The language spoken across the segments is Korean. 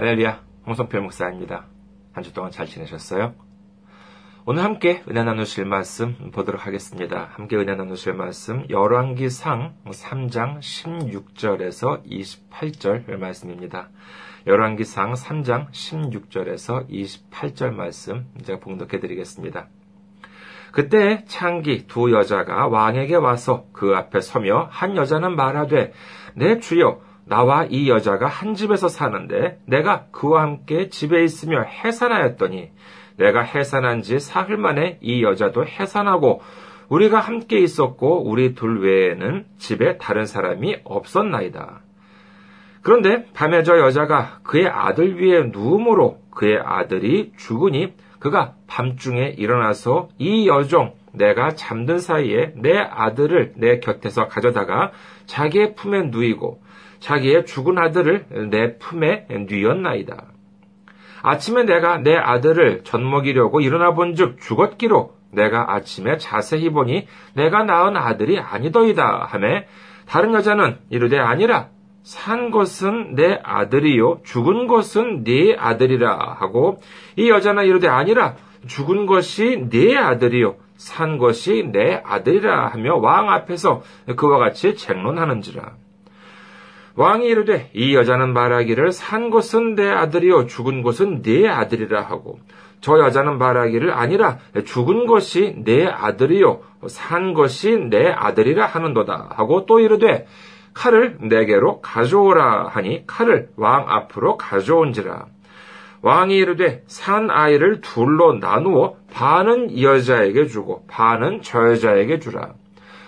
할렐루야, 홍성필 목사입니다. 한 주 동안 잘 지내셨어요? 오늘 함께 은혜 나누실 말씀 보도록 하겠습니다. 함께 은혜 나누실 말씀 열왕기상 3장 16절에서 28절 말씀입니다. 열왕기상 3장 16절에서 28절 말씀 제가 봉독해 드리겠습니다. 그때 창기 두 여자가 왕에게 와서 그 앞에 서며 한 여자는 말하되 내 주여 나와 이 여자가 한 집에서 사는데 내가 그와 함께 집에 있으며 해산하였더니 내가 해산한 지 사흘 만에 이 여자도 해산하고 우리가 함께 있었고 우리 둘 외에는 집에 다른 사람이 없었나이다. 그런데 밤에 저 여자가 그의 아들 위에 누움으로 그의 아들이 죽으니 그가 밤중에 일어나서 이 여종 내가 잠든 사이에 내 아들을 내 곁에서 가져다가 자기의 품에 누이고 자기의 죽은 아들을 내 품에 뉘었나이다. 아침에 내가 내 아들을 젖먹이려고 일어나 본즉 죽었기로 내가 아침에 자세히 보니 내가 낳은 아들이 아니더이다 하매 다른 여자는 이르되 아니라 산 것은 내 아들이요 죽은 것은 네 아들이라 하고 이 여자는 이르되 아니라 죽은 것이 네 아들이요 산 것이 내 아들이라 하며 왕 앞에서 그와 같이 쟁론하는지라 왕이 이르되 이 여자는 말하기를 산 것은 내 아들이요 죽은 것은 네 아들이라 하고 저 여자는 말하기를 아니라 죽은 것이 내 아들이요 산 것이 내 아들이라 하는도다. 하고 또 이르되 칼을 내게로 가져오라 하니 칼을 왕 앞으로 가져온지라. 왕이 이르되 산 아이를 둘로 나누어 반은 이 여자에게 주고 반은 저 여자에게 주라.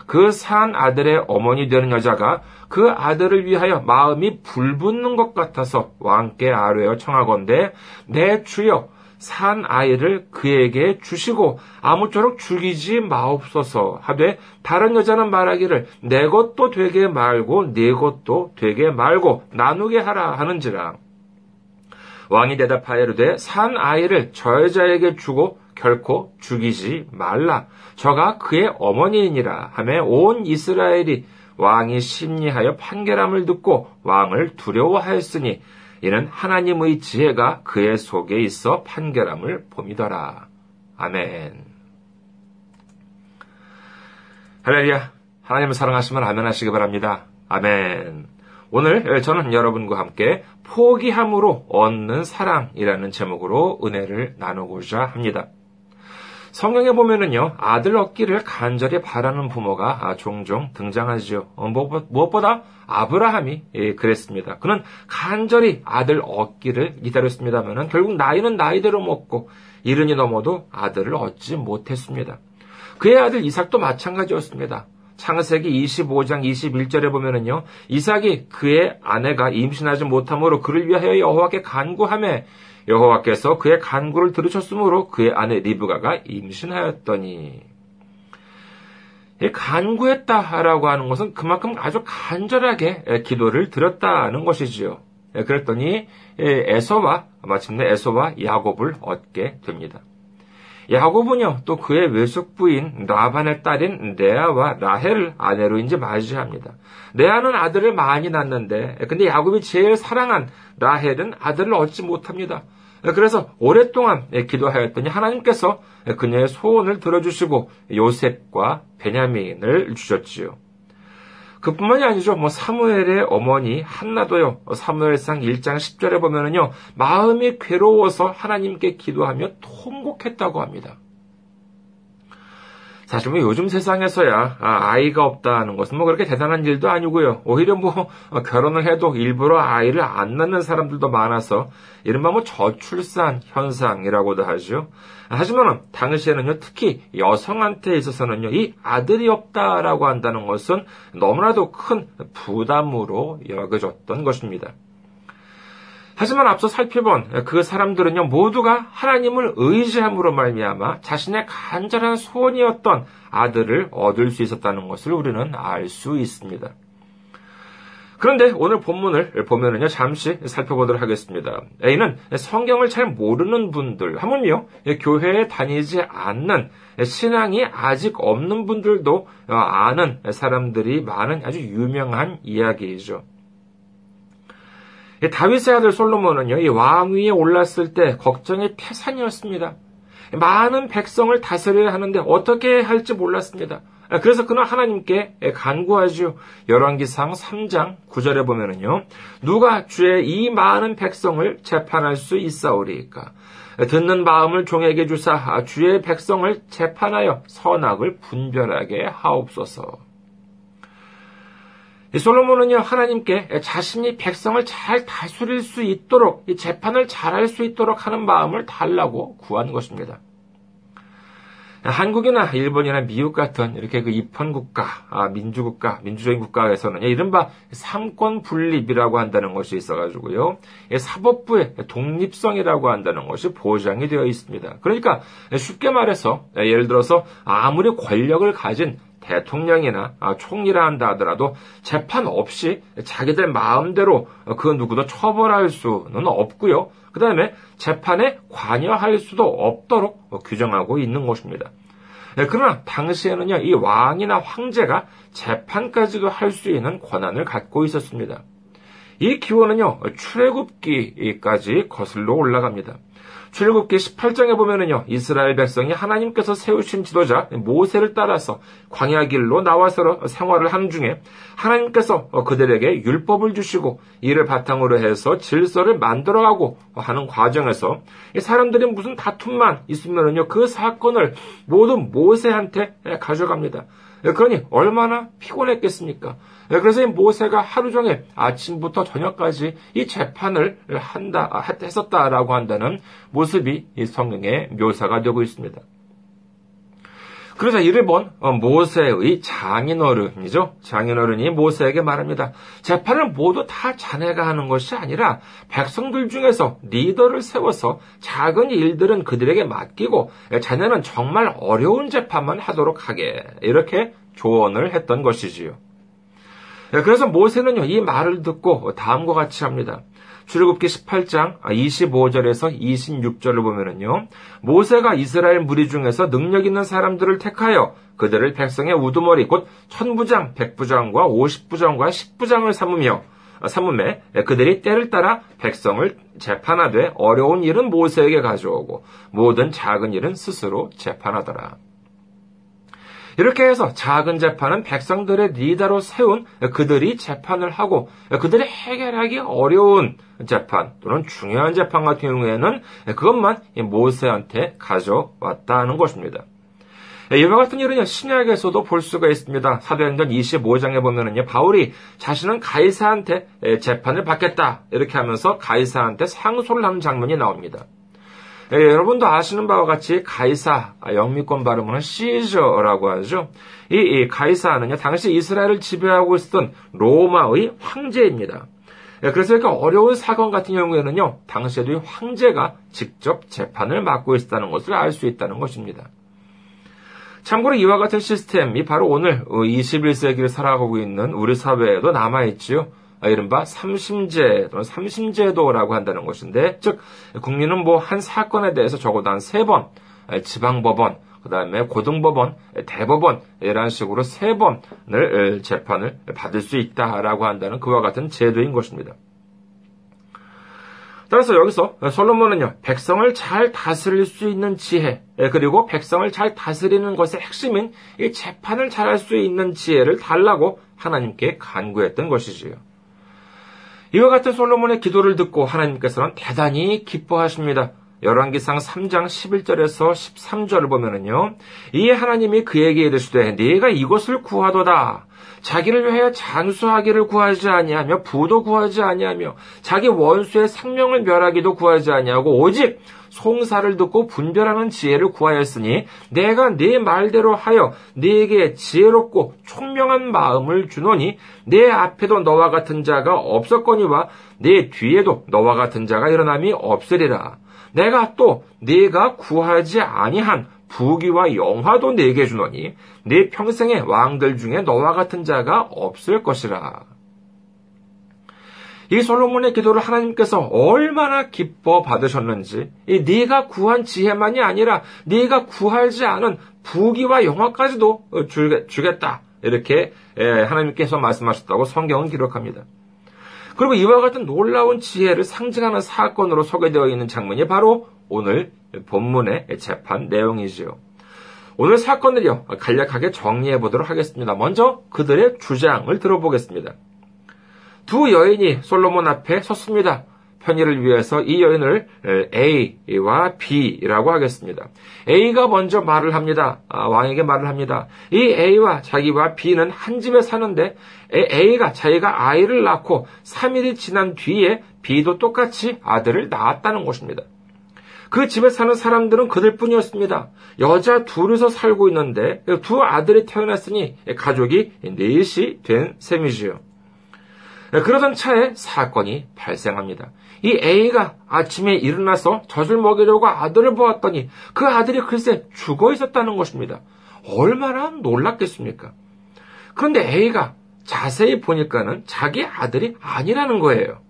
그 산 아들의 어머니 되는 여자가 그 아들을 위하여 마음이 불붙는 것 같아서 왕께 아뢰어 청하건대 내 주여 산 아이를 그에게 주시고 아무쪼록 죽이지 마옵소서. 하되 다른 여자는 말하기를 내 것도 되게 말고 네 것도 되게 말고 나누게 하라 하는지라. 왕이 대답하여 이르되 산 아이를 저 여자에게 주고 결코 죽이지 말라. 저가 그의 어머니이니라. 하매 온 이스라엘이 왕이 심리하여 판결함을 듣고 왕을 두려워하였으니 이는 하나님의 지혜가 그의 속에 있어 판결함을 봄이더라. 아멘. 할렐루야. 하나님을 사랑하시면 아멘 하시기 바랍니다. 아멘. 오늘 저는 여러분과 함께 포기함으로 얻는 사랑이라는 제목으로 은혜를 나누고자 합니다. 성경에 보면은요, 아들 얻기를 간절히 바라는 부모가 종종 등장하죠. 어, 무엇보다 아브라함이 예, 그랬습니다. 그는 간절히 아들 얻기를 기다렸습니다만은 결국 나이는 나이대로 먹고 이른이 넘어도 아들을 얻지 못했습니다. 그의 아들 이삭도 마찬가지였습니다. 창세기 25장 21절에 보면은요, 이삭이 그의 아내가 임신하지 못함으로 그를 위하여 여호와께 간구함에 여호와께서 그의 간구를 들으셨으므로 그의 아내 리브가가 임신하였더니 간구했다라고 하는 것은 그만큼 아주 간절하게 기도를 드렸다는 것이지요. 그랬더니 에서와 마침내 에서와 야곱을 얻게 됩니다. 야곱은요 또 그의 외숙 부인 라반의 딸인 레아와 라헬을 아내로 이제 맞이합니다. 레아는 아들을 많이 낳는데 근데 야곱이 제일 사랑한 라헬은 아들을 얻지 못합니다. 그래서 오랫동안 기도하였더니 하나님께서 그녀의 소원을 들어주시고 요셉과 베냐민을 주셨지요. 그뿐만이 아니죠. 뭐 사무엘의 어머니 한나도요. 사무엘상 1장 10절에 보면은요. 마음이 괴로워서 하나님께 기도하며 통곡했다고 합니다. 사실 뭐 요즘 세상에서야 아, 이가 없다는 것은 뭐 그렇게 대단한 일도 아니고요. 오히려 뭐 결혼을 해도 일부러 아이를 안 낳는 사람들도 많아서 이른바 뭐 저출산 현상이라고도 하죠. 하지만 당시에는요 특히 여성한테 있어서는요 이 아들이 없다라고 한다는 것은 너무나도 큰 부담으로 여겨졌던 것입니다. 하지만 앞서 살펴본 그 사람들은요 모두가 하나님을 의지함으로 말미암아 자신의 간절한 소원이었던 아들을 얻을 수 있었다는 것을 우리는 알 수 있습니다. 그런데 오늘 본문을 보면은요 잠시 살펴보도록 하겠습니다. A는 성경을 잘 모르는 분들, 하물며 교회에 다니지 않는 신앙이 아직 없는 분들도 아는 사람들이 많은 아주 유명한 이야기이죠. 다윗의 아들 솔로몬은요, 이 왕위에 올랐을 때 걱정이 태산이었습니다. 많은 백성을 다스려야 하는데 어떻게 할지 몰랐습니다. 그래서 그는 하나님께 간구하지요. 열왕기상 3장 9절에 보면은요. 누가 주의 이 많은 백성을 재판할 수 있사오리까? 듣는 마음을 종에게 주사 주의 백성을 재판하여 선악을 분별하게 하옵소서. 솔로몬은요, 하나님께 자신이 백성을 잘 다스릴 수 있도록, 재판을 잘할 수 있도록 하는 마음을 달라고 구한 것입니다. 한국이나 일본이나 미국 같은 이렇게 그 입헌국가, 아, 민주국가, 민주적인 국가에서는 이른바 삼권 분립이라고 한다는 것이 있어가지고요. 사법부의 독립성이라고 한다는 것이 보장이 되어 있습니다. 그러니까 쉽게 말해서 예를 들어서 아무리 권력을 가진 대통령이나 총리라 한다 하더라도 재판 없이 자기들 마음대로 그 누구도 처벌할 수는 없고요. 그 다음에 재판에 관여할 수도 없도록 규정하고 있는 것입니다. 네, 그러나 당시에는요, 이 왕이나 황제가 재판까지도 할 수 있는 권한을 갖고 있었습니다. 이 기원은요, 출애굽기까지 거슬러 올라갑니다. 출애굽기 18장에 보면은요. 이스라엘 백성이 하나님께서 세우신 지도자 모세를 따라서 광야 길로 나와서 생활을 하는 중에 하나님께서 그들에게 율법을 주시고 이를 바탕으로 해서 질서를 만들어가고 하는 과정에서 사람들이 무슨 다툼만 있으면은요. 그 사건을 모두 모세한테 가져갑니다. 그러니 얼마나 피곤했겠습니까? 네, 그래서 이 모세가 하루 종일 아침부터 저녁까지 이 재판을 한다, 아, 했었다라고 한다는 모습이 이 성경에 묘사가 되고 있습니다. 그러자 이를 본 어, 모세의 장인어른이죠. 장인어른이 모세에게 말합니다. 재판을 모두 다 자네가 하는 것이 아니라 백성들 중에서 리더를 세워서 작은 일들은 그들에게 맡기고 자네는 정말 어려운 재판만 하도록 하게 이렇게 조언을 했던 것이지요. 네, 그래서 모세는요, 이 말을 듣고 다음과 같이 합니다. 출애굽기 18장 25절에서 26절을 보면은요. 모세가 이스라엘 무리 중에서 능력 있는 사람들을 택하여 그들을 백성의 우두머리 곧 천부장, 백부장과 오십부장과 십부장을 삼으며 삼음에 그들이 때를 따라 백성을 재판하되 어려운 일은 모세에게 가져오고 모든 작은 일은 스스로 재판하더라. 이렇게 해서 작은 재판은 백성들의 리더로 세운 그들이 재판을 하고 그들이 해결하기 어려운 재판 또는 중요한 재판 같은 경우에는 그것만 모세한테 가져왔다는 것입니다. 이와 같은 일은 신약에서도 볼 수가 있습니다. 사도행전 25장에 보면은요, 바울이 자신은 가이사한테 재판을 받겠다. 이렇게 하면서 가이사한테 상소를 하는 장면이 나옵니다. 예, 여러분도 아시는 바와 같이 가이사, 아, 영미권 발음은 시저라고 하죠. 이, 이 가이사는요, 당시 이스라엘을 지배하고 있었던 로마의 황제입니다. 예, 그래서 이렇게 어려운 사건 같은 경우에는요, 당시에도 황제가 직접 재판을 맡고 있었다는 것을 알 수 있다는 것입니다. 참고로 이와 같은 시스템이 바로 오늘 21세기를 살아가고 있는 우리 사회에도 남아있지요. 아, 이른바 삼심제 또는 삼심제도라고 한다는 것인데, 즉 국민은 뭐 한 사건에 대해서 적어도 한 세 번 지방법원, 그 다음에 고등법원, 대법원 이런 식으로 세 번을 재판을 받을 수 있다라고 한다는 그와 같은 제도인 것입니다. 따라서 여기서 솔로몬은요, 백성을 잘 다스릴 수 있는 지혜, 그리고 백성을 잘 다스리는 것의 핵심인 이 재판을 잘 할 수 있는 지혜를 달라고 하나님께 간구했던 것이지요. 이와 같은 솔로몬의 기도를 듣고 하나님께서는 대단히 기뻐하십니다. 열왕기상 3장 11절에서 13절을 보면은요. 이에 하나님이 그에게 이르시되 네가 이것을 구하도다. 자기를 위하여 장수하기를 구하지 아니하며 부도 구하지 아니하며 자기 원수의 생명을 멸하기도 구하지 아니하고 오직 송사를 듣고 분별하는 지혜를 구하였으니 내가 네 말대로 하여 네게 지혜롭고 총명한 마음을 주노니 내 앞에도 너와 같은 자가 없었거니와 내 뒤에도 너와 같은 자가 일어남이 없으리라. 내가 또 네가 구하지 아니한 부귀와 영화도 내게 주노니 네 평생의 왕들 중에 너와 같은 자가 없을 것이라. 이 솔로몬의 기도를 하나님께서 얼마나 기뻐 받으셨는지, 이 네가 구한 지혜만이 아니라 네가 구하지 않은 부귀와 영화까지도 주겠다. 이렇게 하나님께서 말씀하셨다고 성경은 기록합니다. 그리고 이와 같은 놀라운 지혜를 상징하는 사건으로 소개되어 있는 장면이 바로 오늘 본문의 재판 내용이지요. 오늘 사건을요, 간략하게 정리해 보도록 하겠습니다. 먼저 그들의 주장을 들어보겠습니다. 두 여인이 솔로몬 앞에 섰습니다. 편의를 위해서 이 여인을 A와 B라고 하겠습니다. A가 먼저 말을 합니다. 아, 왕에게 말을 합니다. 이 A와 자기와 B는 한 집에 사는데 A가 자기가 아이를 낳고 3일이 지난 뒤에 B도 똑같이 아들을 낳았다는 것입니다. 그 집에 사는 사람들은 그들 뿐이었습니다. 여자 둘이서 살고 있는데 두 아들이 태어났으니 가족이 넷이 된 셈이지요. 그러던 차에 사건이 발생합니다. 이 A가 아침에 일어나서 젖을 먹이려고 아들을 보았더니 그 아들이 글쎄 죽어 있었다는 것입니다. 얼마나 놀랐겠습니까? 그런데 A가 자세히 보니까는 자기 아들이 아니라는 거예요.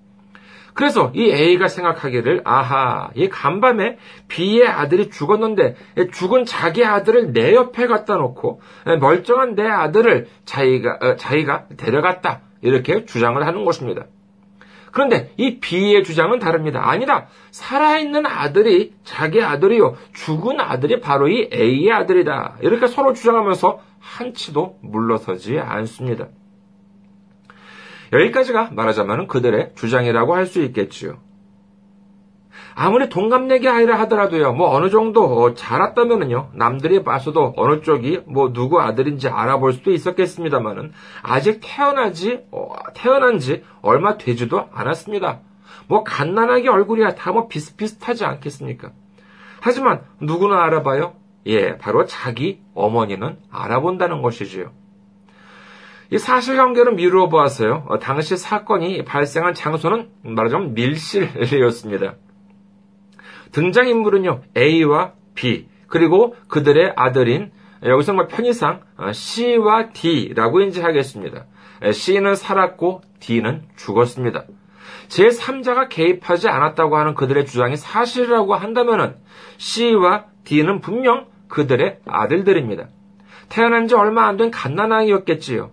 그래서 이 A가 생각하기를 아하 이 간밤에 B의 아들이 죽었는데 죽은 자기 아들을 내 옆에 갖다 놓고 멀쩡한 내 아들을 자기가 어, 자기가 데려갔다 이렇게 주장을 하는 것입니다. 그런데 이 B의 주장은 다릅니다. 아니다. 살아있는 아들이 자기 아들이요. 죽은 아들이 바로 이 A의 아들이다. 이렇게 서로 주장하면서 한치도 물러서지 않습니다. 여기까지가 말하자면 그들의 주장이라고 할 수 있겠지요. 아무리 동갑내기 아이라 하더라도요, 뭐 어느 정도 자랐다면은요, 남들이 봐서도 어느 쪽이 뭐 누구 아들인지 알아볼 수도 있었겠습니다만은, 아직 태어나지, 어, 태어난 지 얼마 되지도 않았습니다. 뭐 갓난아기 얼굴이야 다 뭐 비슷비슷하지 않겠습니까? 하지만 누구나 알아봐요? 예, 바로 자기 어머니는 알아본다는 것이지요. 이 사실관계를 미루어 보았어요. 어, 당시 사건이 발생한 장소는 말하자면 밀실이었습니다. 등장인물은요, A와 B, 그리고 그들의 아들인, 여기서 뭐 편의상 어, C와 D라고 인지하겠습니다. C는 살았고 D는 죽었습니다. 제3자가 개입하지 않았다고 하는 그들의 주장이 사실이라고 한다면 C와 D는 분명 그들의 아들들입니다. 태어난 지 얼마 안 된 갓난아이였겠지요.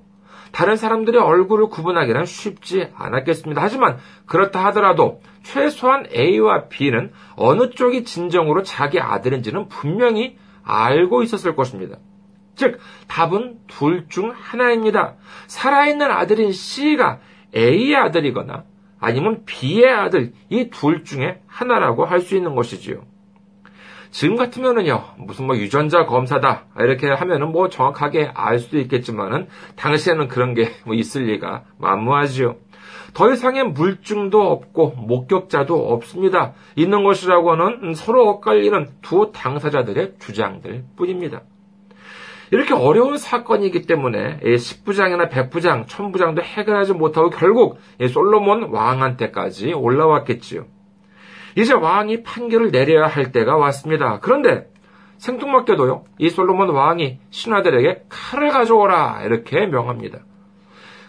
다른 사람들의 얼굴을 구분하기는 쉽지 않았겠습니다. 하지만 그렇다 하더라도 최소한 A와 B는 어느 쪽이 진정으로 자기 아들인지는 분명히 알고 있었을 것입니다. 즉, 답은 둘 중 하나입니다. 살아있는 아들인 C가 A의 아들이거나 아니면 B의 아들, 이 둘 중에 하나라고 할 수 있는 것이지요. 지금 같으면은요, 무슨 뭐 유전자 검사다, 이렇게 하면은 뭐 정확하게 알 수도 있겠지만은, 당시에는 그런 게 뭐 있을 리가 만무하지요. 더 이상의 물증도 없고, 목격자도 없습니다. 있는 것이라고는 서로 엇갈리는 두 당사자들의 주장들 뿐입니다. 이렇게 어려운 사건이기 때문에 10부장이나 100부장, 1000부장도 해결하지 못하고 결국 솔로몬 왕한테까지 올라왔겠지요. 이제 왕이 판결을 내려야 할 때가 왔습니다. 그런데 생뚱맞게도요, 이 솔로몬 왕이 신하들에게 칼을 가져오라 이렇게 명합니다.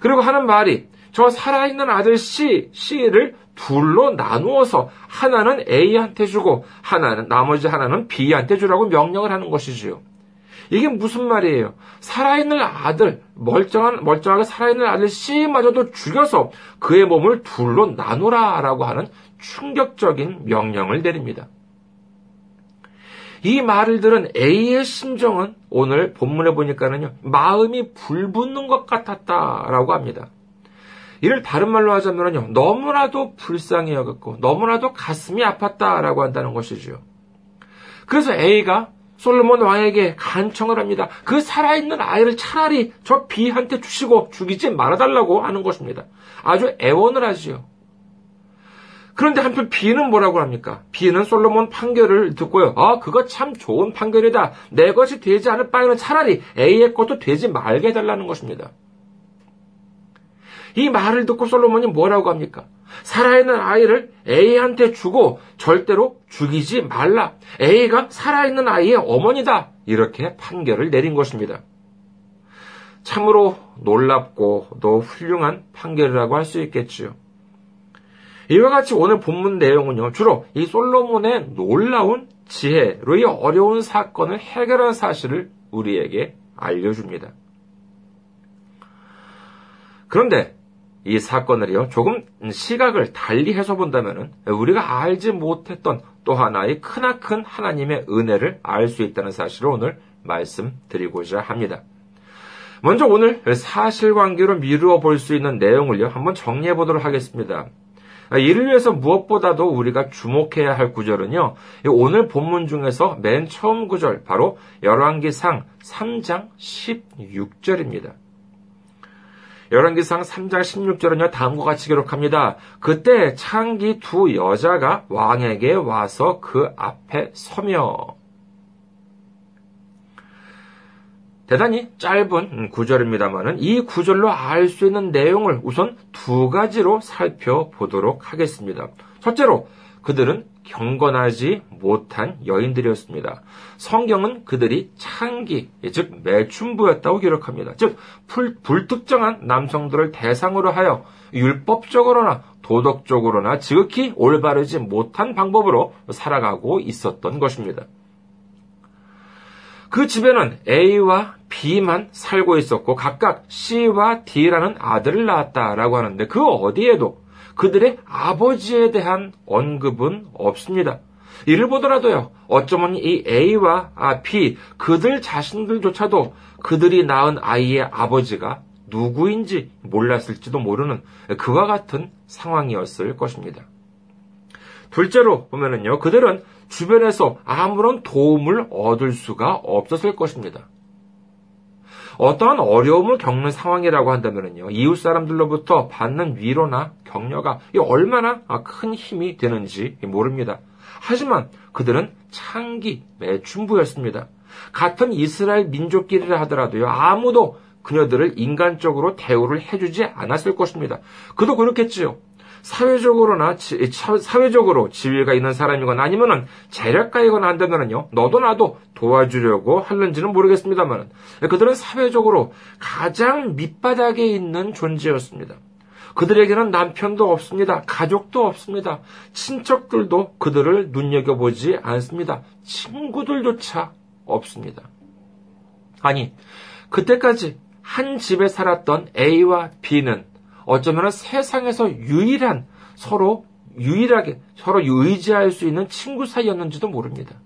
그리고 하는 말이 저 살아있는 아들 C, C를 둘로 나누어서 하나는 A한테 주고 하나는 나머지 하나는 B한테 주라고 명령을 하는 것이지요. 이게 무슨 말이에요? 살아있는 아들, 멀쩡한, 멀쩡하게 살아있는 아들 C마저도 죽여서 그의 몸을 둘로 나누라라고 하는 충격적인 명령을 내립니다. 이 말을 들은 A의 심정은 오늘 본문에 보니까는요, 마음이 불붙는 것 같았다라고 합니다. 이를 다른 말로 하자면요, 너무나도 불쌍히 여겼고, 너무나도 가슴이 아팠다라고 한다는 것이죠. 그래서 A가 솔로몬 왕에게 간청을 합니다. 그 살아있는 아이를 차라리 저 B한테 주시고 죽이지 말아달라고 하는 것입니다. 아주 애원을 하지요. 그런데 한편 B는 뭐라고 합니까? B는 솔로몬 판결을 듣고요. 아, 그거 참 좋은 판결이다. 내 것이 되지 않을 바에는 차라리 A의 것도 되지 말게 해달라는 것입니다. 이 말을 듣고 솔로몬이 뭐라고 합니까? 살아있는 아이를 A한테 주고 절대로 죽이지 말라. A가 살아있는 아이의 어머니다. 이렇게 판결을 내린 것입니다. 참으로 놀랍고 또 훌륭한 판결이라고 할 수 있겠지요. 이와 같이 오늘 본문 내용은요, 주로 이 솔로몬의 놀라운 지혜로 이 어려운 사건을 해결한 사실을 우리에게 알려줍니다. 그런데 이 사건을요, 조금 시각을 달리 해서 본다면은 우리가 알지 못했던 또 하나의 크나큰 하나님의 은혜를 알 수 있다는 사실을 오늘 말씀드리고자 합니다. 먼저 오늘 사실관계로 미루어 볼 수 있는 내용을요, 한번 정리해 보도록 하겠습니다. 이를 위해서 무엇보다도 우리가 주목해야 할 구절은요, 오늘 본문 중에서 맨 처음 구절, 바로 열왕기상 3장 16절입니다. 열왕기상 3장 16절은요, 다음과 같이 기록합니다. 그때 창기 두 여자가 왕에게 와서 그 앞에 서며, 대단히 짧은 구절입니다만은 이 구절로 알 수 있는 내용을 우선 두 가지로 살펴보도록 하겠습니다. 첫째로 그들은 경건하지 못한 여인들이었습니다. 성경은 그들이 창기, 즉 매춘부였다고 기록합니다. 즉 불, 불특정한 남성들을 대상으로 하여 율법적으로나 도덕적으로나 지극히 올바르지 못한 방법으로 살아가고 있었던 것입니다. 그 집에는 A와 B만 살고 있었고 각각 C와 D라는 아들을 낳았다라고 하는데 그 어디에도 그들의 아버지에 대한 언급은 없습니다. 이를 보더라도요, 어쩌면 이 A와 B, 그들 자신들조차도 그들이 낳은 아이의 아버지가 누구인지 몰랐을지도 모르는 그와 같은 상황이었을 것입니다. 둘째로 보면은요, 그들은 주변에서 아무런 도움을 얻을 수가 없었을 것입니다. 어떠한 어려움을 겪는 상황이라고 한다면요, 이웃 사람들로부터 받는 위로나 격려가 얼마나 큰 힘이 되는지 모릅니다. 하지만 그들은 창기 매춘부였습니다. 같은 이스라엘 민족끼리라 하더라도요, 아무도 그녀들을 인간적으로 대우를 해주지 않았을 것입니다. 그도 그렇겠지요. 사회적으로나 지, 사회적으로 지위가 있는 사람이거나 아니면은 재력가이거나 한다면은요 너도 나도 도와주려고 하는지는 모르겠습니다만 그들은 사회적으로 가장 밑바닥에 있는 존재였습니다. 그들에게는 남편도 없습니다. 가족도 없습니다. 친척들도 그들을 눈여겨보지 않습니다. 친구들조차 없습니다. 아니, 그때까지 한 집에 살았던 A와 B는 어쩌면 세상에서 유일한 서로 유일하게 서로 의지할 수 있는 친구 사이였는지도 모릅니다.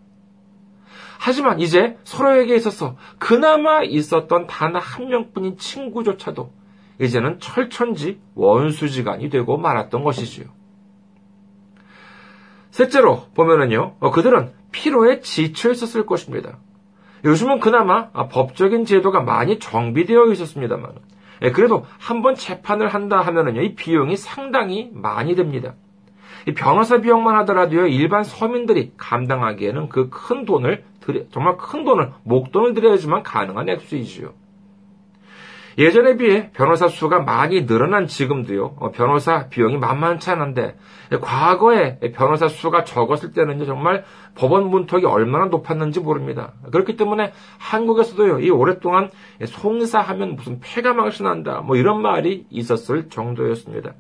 하지만 이제 서로에게 있어서 그나마 있었던 단 한 명뿐인 친구조차도 이제는 철천지 원수지간이 되고 말았던 것이지요. 셋째로 보면은요, 어, 그들은 피로에 지쳐 있었을 것입니다. 요즘은 그나마 법적인 제도가 많이 정비되어 있었습니다만, 예, 그래도 한 번 재판을 한다 하면은요, 이 비용이 상당히 많이 됩니다. 이 변호사 비용만 하더라도요, 일반 서민들이 감당하기에는 그 큰 돈을, 들여, 정말 큰 돈을, 목돈을 들여야지만 가능한 액수이지요. 예전에 비해 변호사 수가 많이 늘어난 지금도요, 어, 변호사 비용이 만만치 않은데, 과거에 변호사 수가 적었을 때는 정말 법원 문턱이 얼마나 높았는지 모릅니다. 그렇기 때문에 한국에서도요, 이 오랫동안 송사하면 무슨 폐가 망신한다, 뭐 이런 말이 있었을 정도였습니다.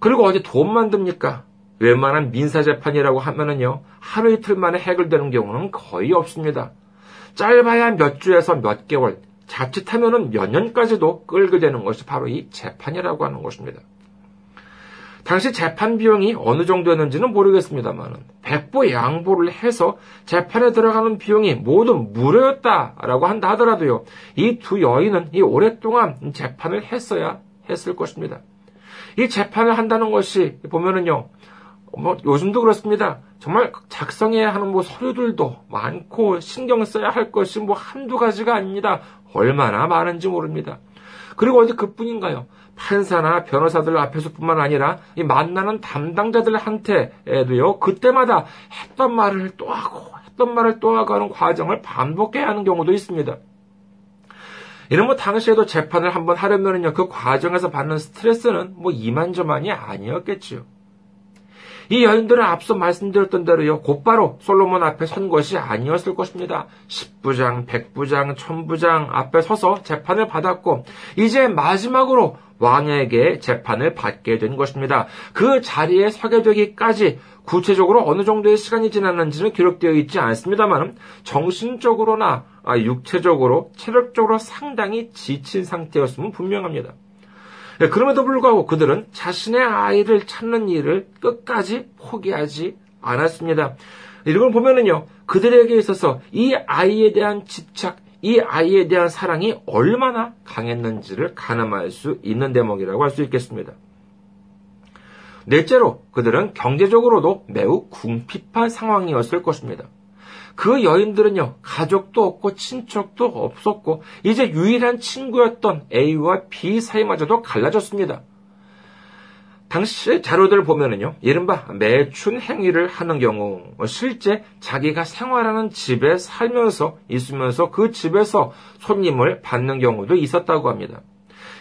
그리고 어디 돈만 듭니까? 웬만한 민사재판이라고 하면은요, 하루 이틀 만에 해결되는 경우는 거의 없습니다. 짧아야 몇 주에서 몇 개월, 자칫하면은 몇 년까지도 끌게 되는 것이 바로 이 재판이라고 하는 것입니다. 당시 재판 비용이 어느 정도였는지는 모르겠습니다만 백보 양보를 해서 재판에 들어가는 비용이 모두 무료였다라고 한다 하더라도요. 이 두 여인은 이 오랫동안 재판을 했어야 했을 것입니다. 이 재판을 한다는 것이 보면은요. 뭐 요즘도 그렇습니다. 정말 작성해야 하는 뭐 서류들도 많고 신경 써야 할 것이 뭐 한두 가지가 아닙니다. 얼마나 많은지 모릅니다. 그리고 어디 그뿐인가요? 판사나 변호사들 앞에서뿐만 아니라 이 만나는 담당자들한테도요 그때마다 했던 말을 또 하고 했던 말을 또 하고 하는 과정을 반복해야 하는 경우도 있습니다. 이런 뭐 당시에도 재판을 한번 하려면은요 그 과정에서 받는 스트레스는 뭐 이만저만이 아니었겠지요. 이 여인들은 앞서 말씀드렸던 대로요, 곧바로 솔로몬 앞에 선 것이 아니었을 것입니다. 10부장, 100부장, 1000부장 앞에 서서 재판을 받았고, 이제 마지막으로 왕에게 재판을 받게 된 것입니다. 그 자리에 서게 되기까지 구체적으로 어느 정도의 시간이 지났는지는 기록되어 있지 않습니다만, 정신적으로나 육체적으로, 체력적으로 상당히 지친 상태였으면 분명합니다. 예, 그럼에도 불구하고 그들은 자신의 아이를 찾는 일을 끝까지 포기하지 않았습니다. 이걸 보면은요, 그들에게 있어서 이 아이에 대한 집착, 이 아이에 대한 사랑이 얼마나 강했는지를 가늠할 수 있는 대목이라고 할 수 있겠습니다. 넷째로 그들은 경제적으로도 매우 궁핍한 상황이었을 것입니다. 그 여인들은요, 가족도 없고 친척도 없었고, 이제 유일한 친구였던 A와 B 사이마저도 갈라졌습니다. 당시 자료들 을 보면은요, 이른바 매춘 행위를 하는 경우, 실제 자기가 생활하는 집에 살면서 있으면서 그 집에서 손님을 받는 경우도 있었다고 합니다.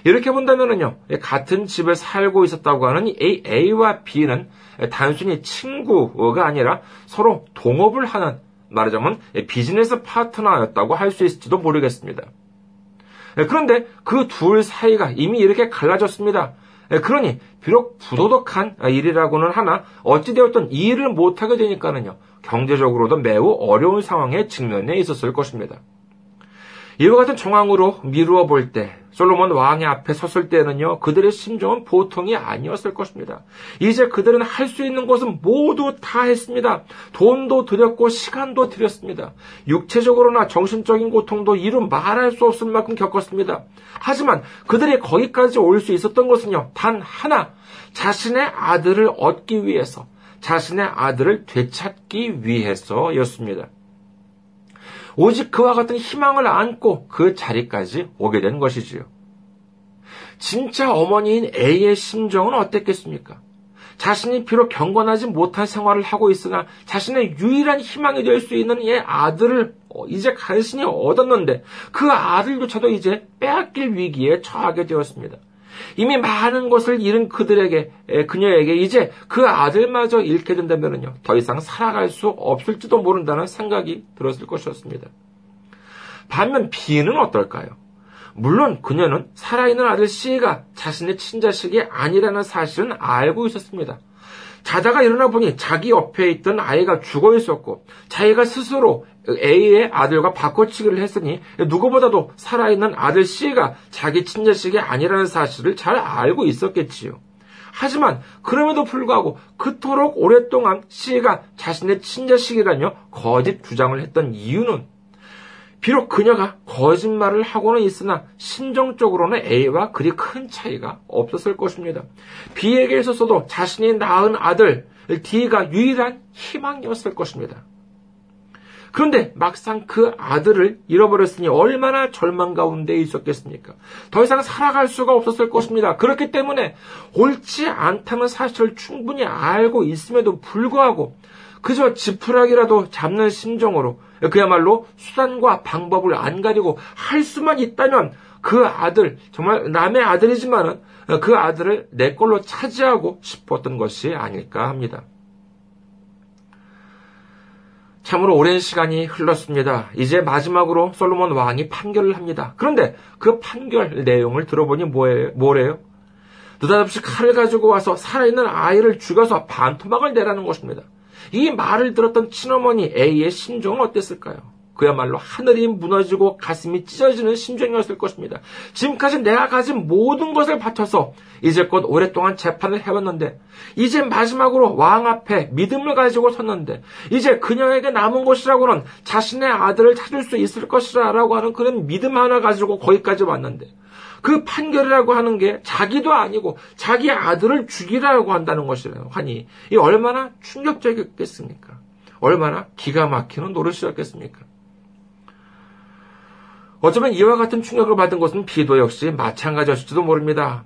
이렇게 본다면은요, 같은 집에 살고 있었다고 하는 A와 B는 단순히 친구가 아니라 서로 동업을 하는 말하자면 비즈니스 파트너였다고 할 수 있을지도 모르겠습니다. 그런데 그 둘 사이가 이미 이렇게 갈라졌습니다. 그러니 비록 부도덕한 일이라고는 하나 어찌되었던 이 일을 못하게 되니까는요 경제적으로도 매우 어려운 상황에 직면해 있었을 것입니다. 이와 같은 정황으로 미루어 볼 때 솔로몬 왕의 앞에 섰을 때는요 그들의 심정은 보통이 아니었을 것입니다. 이제 그들은 할 수 있는 것은 모두 다 했습니다. 돈도 들였고 시간도 들였습니다. 육체적으로나 정신적인 고통도 이루 말할 수 없을 만큼 겪었습니다. 하지만 그들이 거기까지 올 수 있었던 것은요 단 하나 자신의 아들을 얻기 위해서 자신의 아들을 되찾기 위해서였습니다. 오직 그와 같은 희망을 안고 그 자리까지 오게 된 것이지요. 진짜 어머니인 A의 심정은 어땠겠습니까? 자신이 비록 경건하지 못한 생활을 하고 있으나 자신의 유일한 희망이 될 수 있는 이 아들을 이제 간신히 얻었는데 그 아들조차도 이제 빼앗길 위기에 처하게 되었습니다. 이미 많은 것을 잃은 그들에게, 그녀에게 이제 그 아들마저 잃게 된다면요. 더 이상 살아갈 수 없을지도 모른다는 생각이 들었을 것이었습니다. 반면 B는 어떨까요? 물론 그녀는 살아있는 아들 C가 자신의 친자식이 아니라는 사실은 알고 있었습니다. 자다가 일어나 보니 자기 옆에 있던 아이가 죽어 있었고 자기가 스스로 A의 아들과 바꿔치기를 했으니 누구보다도 살아있는 아들 C가 자기 친자식이 아니라는 사실을 잘 알고 있었겠지요. 하지만 그럼에도 불구하고 그토록 오랫동안 C가 자신의 친자식이라며 거짓 주장을 했던 이유는 비록 그녀가 거짓말을 하고는 있으나 심정적으로는 A와 그리 큰 차이가 없었을 것입니다. B에게 있어서도 자신이 낳은 아들 D가 유일한 희망이었을 것입니다. 그런데 막상 그 아들을 잃어버렸으니 얼마나 절망 가운데 있었겠습니까? 더 이상 살아갈 수가 없었을 것입니다. 그렇기 때문에 옳지 않다는 사실을 충분히 알고 있음에도 불구하고 그저 지푸라기라도 잡는 심정으로 그야말로 수단과 방법을 안 가지고 할 수만 있다면 그 아들, 정말 남의 아들이지만은 그 아들을 내 걸로 차지하고 싶었던 것이 아닐까 합니다. 참으로 오랜 시간이 흘렀습니다. 이제 마지막으로 솔로몬 왕이 판결을 합니다. 그런데 그 판결 내용을 들어보니 뭐예요? 뭐래요? 느닷없이 칼을 가지고 와서 살아있는 아이를 죽여서 반토막을 내라는 것입니다. 이 말을 들었던 친어머니 A의 심정은 어땠을까요? 그야말로 하늘이 무너지고 가슴이 찢어지는 심정이었을 것입니다. 지금까지 내가 가진 모든 것을 바쳐서 이제껏 오랫동안 재판을 해왔는데 이제 마지막으로 왕 앞에 믿음을 가지고 섰는데 이제 그녀에게 남은 것이라고는 자신의 아들을 찾을 수 있을 것이라고 하는 그런 믿음 하나 가지고 거기까지 왔는데 그 판결이라고 하는 게 자기도 아니고 자기 아들을 죽이라고 한다는 것이라고 하니 이 얼마나 충격적이었겠습니까? 얼마나 기가 막히는 노릇이었겠습니까? 어쩌면 이와 같은 충격을 받은 것은 비도 역시 마찬가지였을지도 모릅니다.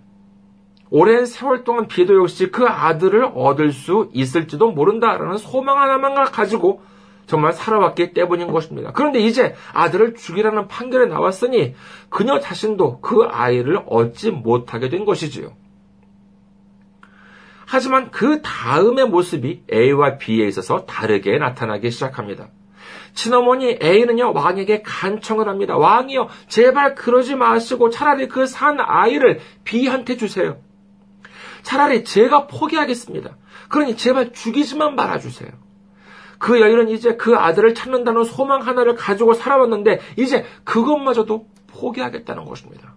오랜 세월 동안 비도 역시 그 아들을 얻을 수 있을지도 모른다라는 소망 하나만 가지고 정말 살아왔기 때문인 것입니다. 그런데 이제 아들을 죽이라는 판결에 나왔으니 그녀 자신도 그 아이를 얻지 못하게 된 것이지요. 하지만 그 다음의 모습이 A와 B에 있어서 다르게 나타나기 시작합니다. 친어머니 A는요, 왕에게 간청을 합니다. 왕이요, 제발 그러지 마시고 차라리 그 산 아이를 B한테 주세요. 차라리 제가 포기하겠습니다. 그러니 제발 죽이지만 말아주세요. 그 여인은 이제 그 아들을 찾는다는 소망 하나를 가지고 살아왔는데 이제 그것마저도 포기하겠다는 것입니다.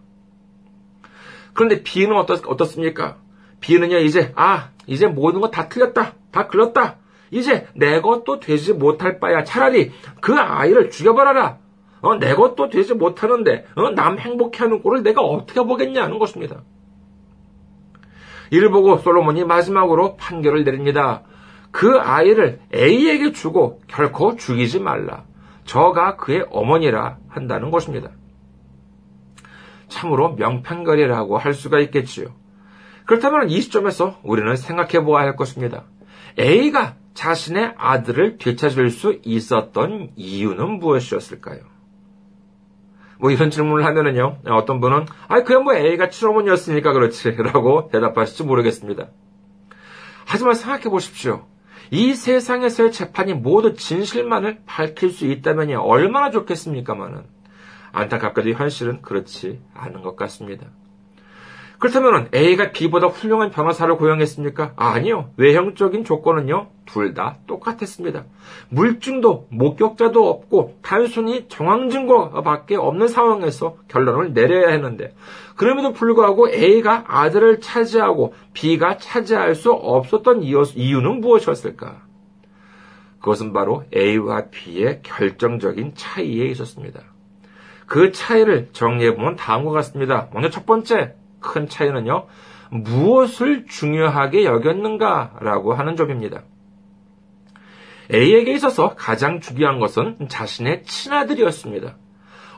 그런데 B는 어떻, 어떻습니까? B는요, 이제, 아, 이제 모든 거 다 틀렸다. 다 글렀다. 이제 내 것도 되지 못할 바야. 차라리 그 아이를 죽여버려라. 어, 내 것도 되지 못하는데, 어, 남 행복해 하는 꼴을 내가 어떻게 보겠냐는 것입니다. 이를 보고 솔로몬이 마지막으로 판결을 내립니다. 그 아이를 A에게 주고 결코 죽이지 말라. 저가 그의 어머니라 한다는 것입니다. 참으로 명판결이라고 할 수가 있겠지요. 그렇다면 이 시점에서 우리는 생각해 보아야 할 것입니다. A가 자신의 아들을 되찾을 수 있었던 이유는 무엇이었을까요? 뭐 이런 질문을 하면은요, 어떤 분은, 아, 그냥 뭐 A가 친어머니였으니까 그렇지. 라고 대답하실지 모르겠습니다. 하지만 생각해 보십시오. 이 세상에서의 재판이 모두 진실만을 밝힐 수 있다면 얼마나 좋겠습니까마는 안타깝게도 현실은 그렇지 않은 것 같습니다. 그렇다면 A가 B보다 훌륭한 변호사를 고용했습니까? 아니요. 외형적인 조건은요. 둘 다 똑같았습니다. 물증도 목격자도 없고 단순히 정황 증거밖에 없는 상황에서 결론을 내려야 했는데 그럼에도 불구하고 A가 아들을 차지하고 B가 차지할 수 없었던 이유는 무엇이었을까? 그것은 바로 A와 B의 결정적인 차이에 있었습니다. 그 차이를 정리해보면 다음과 같습니다. 먼저 첫 번째, 큰 차이는요, 무엇을 중요하게 여겼는가라고 하는 점입니다. A에게 있어서 가장 중요한 것은 자신의 친아들이었습니다.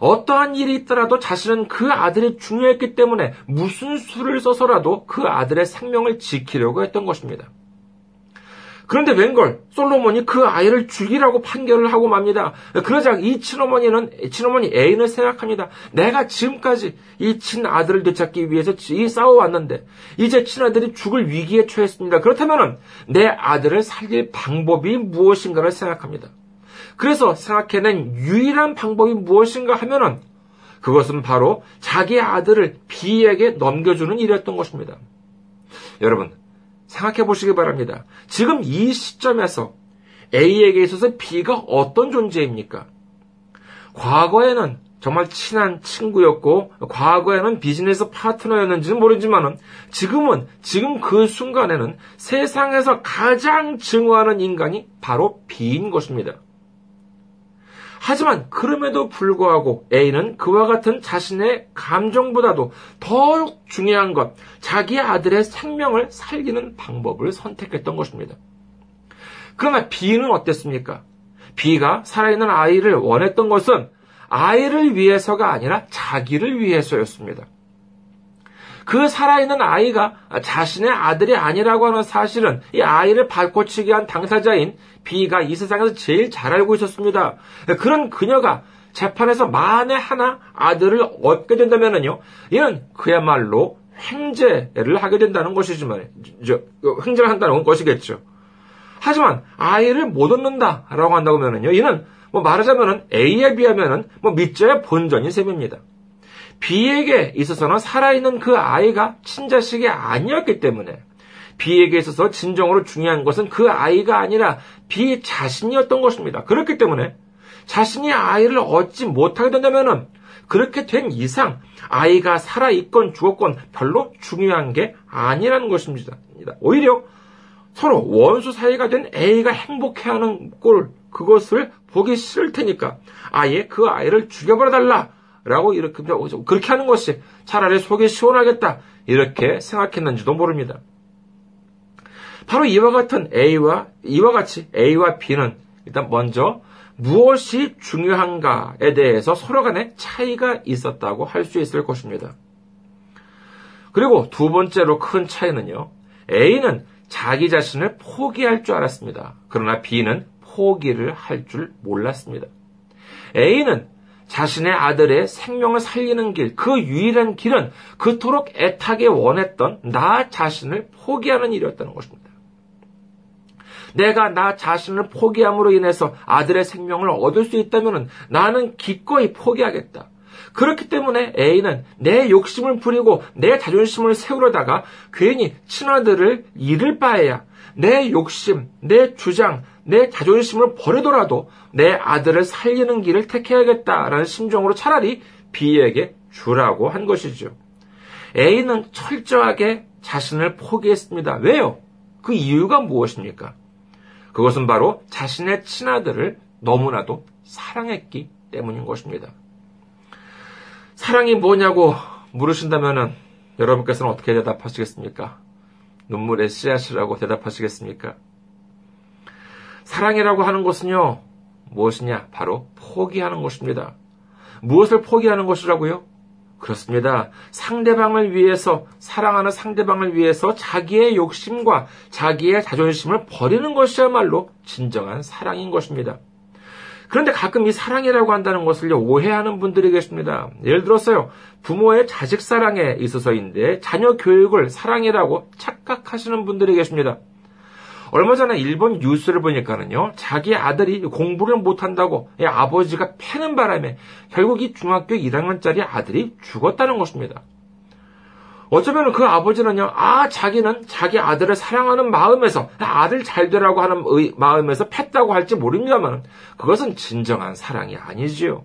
어떠한 일이 있더라도 자신은 그 아들이 중요했기 때문에 무슨 수를 써서라도 그 아들의 생명을 지키려고 했던 것입니다. 그런데 웬걸 솔로몬이 그 아이를 죽이라고 판결을 하고 맙니다. 그러자 이 친어머니는 친어머니 애인을 생각합니다. 내가 지금까지 이 친아들을 되찾기 위해서 이 싸워왔는데 이제 친아들이 죽을 위기에 처했습니다. 그렇다면 내 아들을 살릴 방법이 무엇인가를 생각합니다. 그래서 생각해낸 유일한 방법이 무엇인가 하면은 그것은 바로 자기 아들을 B에게 넘겨주는 일이었던 것입니다. 여러분, 생각해 보시기 바랍니다. 지금 이 시점에서 A에게 있어서 B가 어떤 존재입니까? 과거에는 정말 친한 친구였고, 과거에는 비즈니스 파트너였는지는 모르지만은, 지금은, 지금 그 순간에는 세상에서 가장 증오하는 인간이 바로 B인 것입니다. 하지만 그럼에도 불구하고 A는 그와 같은 자신의 감정보다도 더욱 중요한 것, 자기 아들의 생명을 살리는 방법을 선택했던 것입니다. 그러나 B는 어땠습니까? B가 살아있는 아이를 원했던 것은 아이를 위해서가 아니라 자기를 위해서였습니다. 그 살아있는 아이가 자신의 아들이 아니라고 하는 사실은 이 아이를 발코치게 한 당사자인 B가 이 세상에서 제일 잘 알고 있었습니다. 그런 그녀가 재판에서 만에 하나 아들을 얻게 된다면요, 이는 그야말로 횡재를 하게 된다는 것이지만, 횡재를 한다는 것이겠죠. 하지만 아이를 못 얻는다라고 한다고 하면요, 이는 뭐 말하자면은 A에 비하면은 뭐 밑자의 본전인 셈입니다. B에게 있어서는 살아있는 그 아이가 친자식이 아니었기 때문에 B에게 있어서 진정으로 중요한 것은 그 아이가 아니라 B 자신이었던 것입니다. 그렇기 때문에 자신이 아이를 얻지 못하게 된다면은 그렇게 된 이상 아이가 살아있건 죽었건 별로 중요한 게 아니라는 것입니다. 오히려 서로 원수 사이가 된 A가 행복해하는 꼴 그것을 보기 싫을 테니까 아예 그 아이를 죽여버려 달라 라고 이렇게 그렇게 하는 것이 차라리 속이 시원하겠다 이렇게 생각했는지도 모릅니다. 바로 이와 같은 A와 이와 같이 A와 B는 일단 먼저 무엇이 중요한가에 대해서 서로 간에 차이가 있었다고 할 수 있을 것입니다. 그리고 두 번째로 큰 차이는요. A는 자기 자신을 포기할 줄 알았습니다. 그러나 B는 포기를 할 줄 몰랐습니다. A는 자신의 아들의 생명을 살리는 길, 그 유일한 길은 그토록 애타게 원했던 나 자신을 포기하는 일이었다는 것입니다. 내가 나 자신을 포기함으로 인해서 아들의 생명을 얻을 수 있다면 나는 기꺼이 포기하겠다. 그렇기 때문에 A는 내 욕심을 부리고 내 자존심을 세우려다가 괜히 친아들을 잃을 바에야 내 욕심, 내 주장, 내 자존심을 버리더라도 내 아들을 살리는 길을 택해야겠다라는 심정으로 차라리 B에게 주라고 한 것이죠. A는 철저하게 자신을 포기했습니다. 왜요? 그 이유가 무엇입니까? 그것은 바로 자신의 친아들을 너무나도 사랑했기 때문인 것입니다. 사랑이 뭐냐고 물으신다면 여러분께서는 어떻게 대답하시겠습니까? 눈물의 씨앗이라고 대답하시겠습니까? 사랑이라고 하는 것은요, 무엇이냐? 바로 포기하는 것입니다. 무엇을 포기하는 것이라고요? 그렇습니다. 상대방을 위해서, 사랑하는 상대방을 위해서 자기의 욕심과 자기의 자존심을 버리는 것이야말로 진정한 사랑인 것입니다. 그런데 가끔 이 사랑이라고 한다는 것을 오해하는 분들이 계십니다. 예를 들어서요, 부모의 자식 사랑에 있어서인데 자녀 교육을 사랑이라고 착각하시는 분들이 계십니다. 얼마 전에 일본 뉴스를 보니까는요, 자기 아들이 공부를 못한다고 아버지가 패는 바람에 결국 이 중학교 1학년짜리 아들이 죽었다는 것입니다. 어쩌면 그 아버지는요, 아, 자기는 자기 아들을 사랑하는 마음에서, 아들 잘 되라고 하는 의, 마음에서 팼다고 할지 모릅니다만, 그것은 진정한 사랑이 아니지요.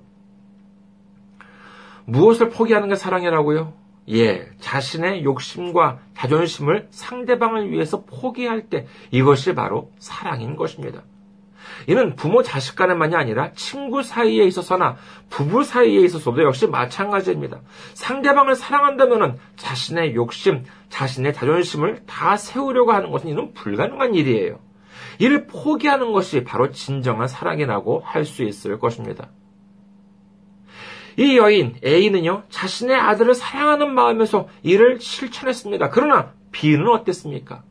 무엇을 포기하는 게 사랑이라고요? 예, 자신의 욕심과 자존심을 상대방을 위해서 포기할 때 이것이 바로 사랑인 것입니다. 이는 부모 자식 간에만이 아니라 친구 사이에 있어서나 부부 사이에 있어서도 역시 마찬가지입니다. 상대방을 사랑한다면 자신의 욕심, 자신의 자존심을 다 세우려고 하는 것은 이는 불가능한 일이에요. 이를 포기하는 것이 바로 진정한 사랑이라고 할 수 있을 것입니다. 이 여인 A는요, 자신의 아들을 사랑하는 마음에서 이를 실천했습니다. 그러나 B는 어땠습니까?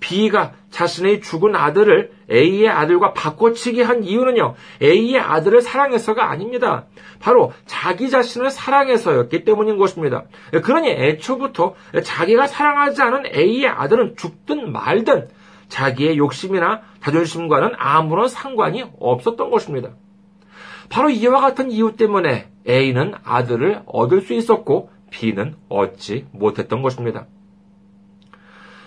B가 자신의 죽은 아들을 A의 아들과 바꿔치기 한 이유는요, A의 아들을 사랑해서가 아닙니다. 바로 자기 자신을 사랑해서였기 때문인 것입니다. 그러니 애초부터 자기가 사랑하지 않은 A의 아들은 죽든 말든 자기의 욕심이나 자존심과는 아무런 상관이 없었던 것입니다. 바로 이와 같은 이유 때문에 A는 아들을 얻을 수 있었고 B는 얻지 못했던 것입니다.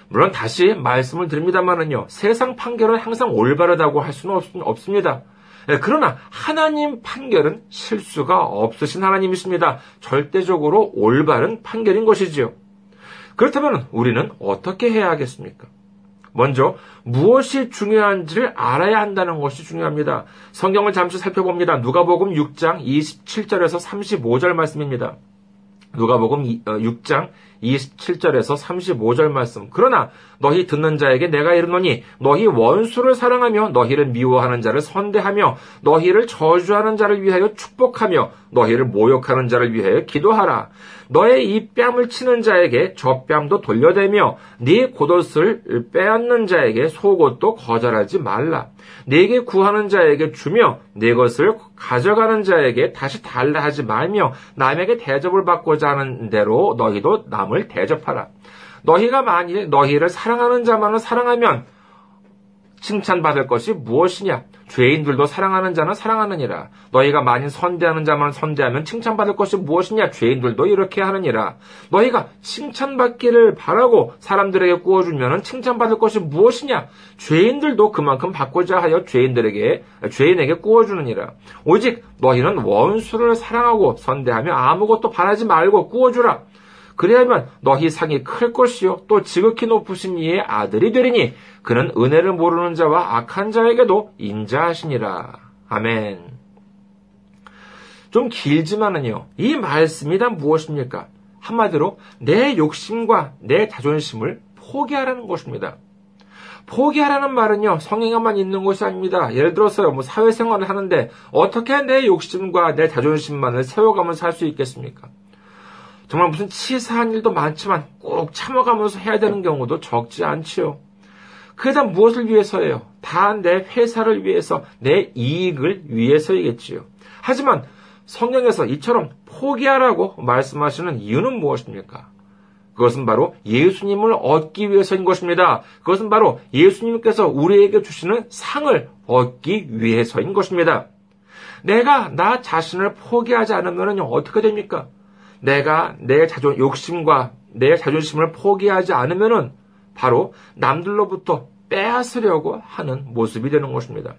물론 다시 말씀을 드립니다만은요, 세상 판결은 항상 올바르다고 할 수는 없, 습니다 예, 그러나 하나님 판결은 실수가 없으신 하나님이십니다. 절대적으로 올바른 판결인 것이지요. 그렇다면 우리는 어떻게 해야 하겠습니까? 먼저 무엇이 중요한지를 알아야 한다는 것이 중요합니다. 성경을 잠시 살펴봅니다. 누가복음 6장 27절에서 35절 말씀입니다. 누가복음 6장 어, 27절에서 35절 말씀. 그러나 너희 듣는 자에게 내가 이르노니 너희 원수를 사랑하며 너희를 미워하는 자를 선대하며 너희를 저주하는 자를 위하여 축복하며 너희를 모욕하는 자를 위하여 기도하라. 너의 이 뺨을 치는 자에게 저 뺨도 돌려대며 네 곧옷을 빼앗는 자에게 속옷도 거절하지 말라. 네게 구하는 자에게 주며 네 것을 가져가는 자에게 다시 달라 하지 말며 남에게 대접을 받고자 하는 대로 너희도 남을 대접하라. 너희가 만일 너희를 사랑하는 자만을 사랑하면 칭찬받을 것이 무엇이냐? 죄인들도 사랑하는 자는 사랑하느니라. 너희가 만일 선대하는 자만 선대하면 칭찬받을 것이 무엇이냐? 죄인들도 이렇게 하느니라. 너희가 칭찬받기를 바라고 사람들에게 구워주면 칭찬받을 것이 무엇이냐? 죄인들도 그만큼 받고자 하여 죄인들에게, 죄인에게 구워주느니라. 오직 너희는 원수를 사랑하고 선대하며 아무것도 바라지 말고 구워주라. 그래야만 너희 상이 클 것이요 또 지극히 높으신 이의 아들이 되리니 그는 은혜를 모르는 자와 악한 자에게도 인자하시니라. 아멘. 좀 길지만은요. 이 말씀이 다 무엇입니까? 한마디로 내 욕심과 내 자존심을 포기하라는 것입니다. 포기하라는 말은요, 성행에만 있는 것이 아닙니다. 예를 들어서요, 뭐 사회생활을 하는데 어떻게 내 욕심과 내 자존심만을 세워가면서 살수 있겠습니까? 정말 무슨 치사한 일도 많지만 꼭 참아가면서 해야 되는 경우도 적지 않지요. 그게 다 무엇을 위해서예요? 다 내 회사를 위해서, 내 이익을 위해서이겠지요. 하지만 성경에서 이처럼 포기하라고 말씀하시는 이유는 무엇입니까? 그것은 바로 예수님을 얻기 위해서인 것입니다. 그것은 바로 예수님께서 우리에게 주시는 상을 얻기 위해서인 것입니다. 내가 나 자신을 포기하지 않으면 어떻게 됩니까? 내가 내 자존, 욕심과 내 자존심을 포기하지 않으면은 바로 남들로부터 빼앗으려고 하는 모습이 되는 것입니다.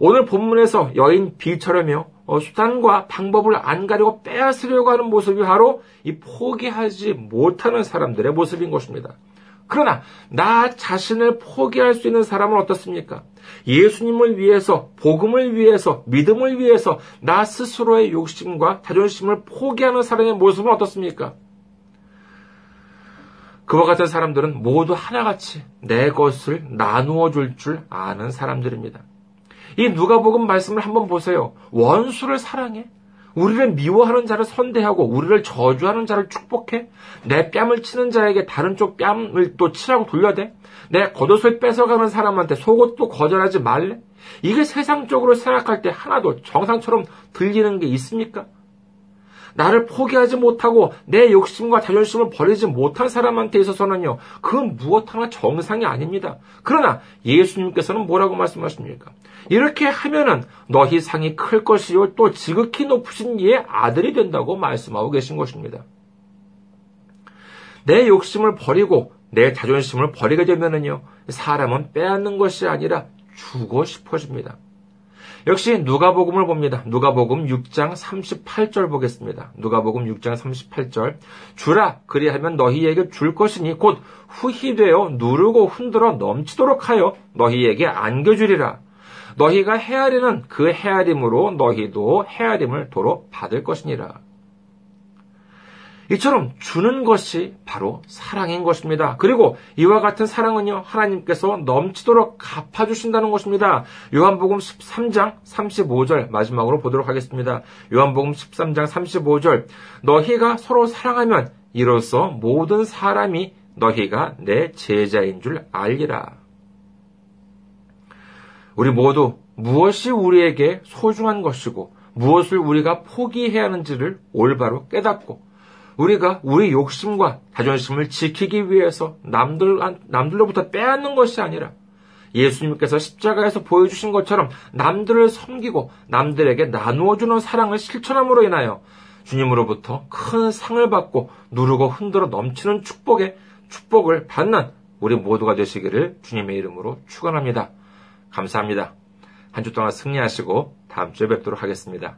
오늘 본문에서 여인 비처럼요, 어, 수단과 방법을 안 가리고 빼앗으려고 하는 모습이 바로 이 포기하지 못하는 사람들의 모습인 것입니다. 그러나 나 자신을 포기할 수 있는 사람은 어떻습니까? 예수님을 위해서, 복음을 위해서, 믿음을 위해서 나 스스로의 욕심과 자존심을 포기하는 사람의 모습은 어떻습니까? 그와 같은 사람들은 모두 하나같이 내 것을 나누어 줄 줄 아는 사람들입니다. 이 누가복음 말씀을 한번 보세요. 원수를 사랑해. 우리를 미워하는 자를 선대하고 우리를 저주하는 자를 축복해. 내 뺨을 치는 자에게 다른 쪽 뺨을 또 치라고 돌려대. 내 겉옷을 뺏어가는 사람한테 속옷도 거절하지 말래. 이게 세상적으로 생각할 때 하나도 정상처럼 들리는 게 있습니까? 나를 포기하지 못하고 내 욕심과 자존심을 버리지 못한 사람한테 있어서는요, 그건 무엇 하나 정상이 아닙니다. 그러나 예수님께서는 뭐라고 말씀하십니까? 이렇게 하면은 너희 상이 클 것이요, 또 지극히 높으신 이의 아들이 된다고 말씀하고 계신 것입니다. 내 욕심을 버리고 내 자존심을 버리게 되면은요, 사람은 빼앗는 것이 아니라 주고 싶어집니다. 역시 누가복음을 봅니다. 누가복음 6장 38절 보겠습니다. 누가복음 6장 38절 주라 그리하면 너희에게 줄 것이니 곧 후히 되어 누르고 흔들어 넘치도록 하여 너희에게 안겨주리라. 너희가 헤아리는 그 헤아림으로 너희도 헤아림을 도로 받을 것이니라. 이처럼 주는 것이 바로 사랑인 것입니다. 그리고 이와 같은 사랑은요, 하나님께서 넘치도록 갚아주신다는 것입니다. 요한복음 13장 35절 마지막으로 보도록 하겠습니다. 요한복음 13장 35절 너희가 서로 사랑하면 이로써 모든 사람이 너희가 내 제자인 줄 알리라. 우리 모두 무엇이 우리에게 소중한 것이고 무엇을 우리가 포기해야 하는지를 올바로 깨닫고 우리가 우리 욕심과 자존심을 지키기 위해서 남들, 남들로부터 빼앗는 것이 아니라 예수님께서 십자가에서 보여주신 것처럼 남들을 섬기고 남들에게 나누어주는 사랑을 실천함으로 인하여 주님으로부터 큰 상을 받고 누르고 흔들어 넘치는 축복에 축복을 받는 우리 모두가 되시기를 주님의 이름으로 축원합니다. 감사합니다. 한 주 동안 승리하시고 다음 주에 뵙도록 하겠습니다.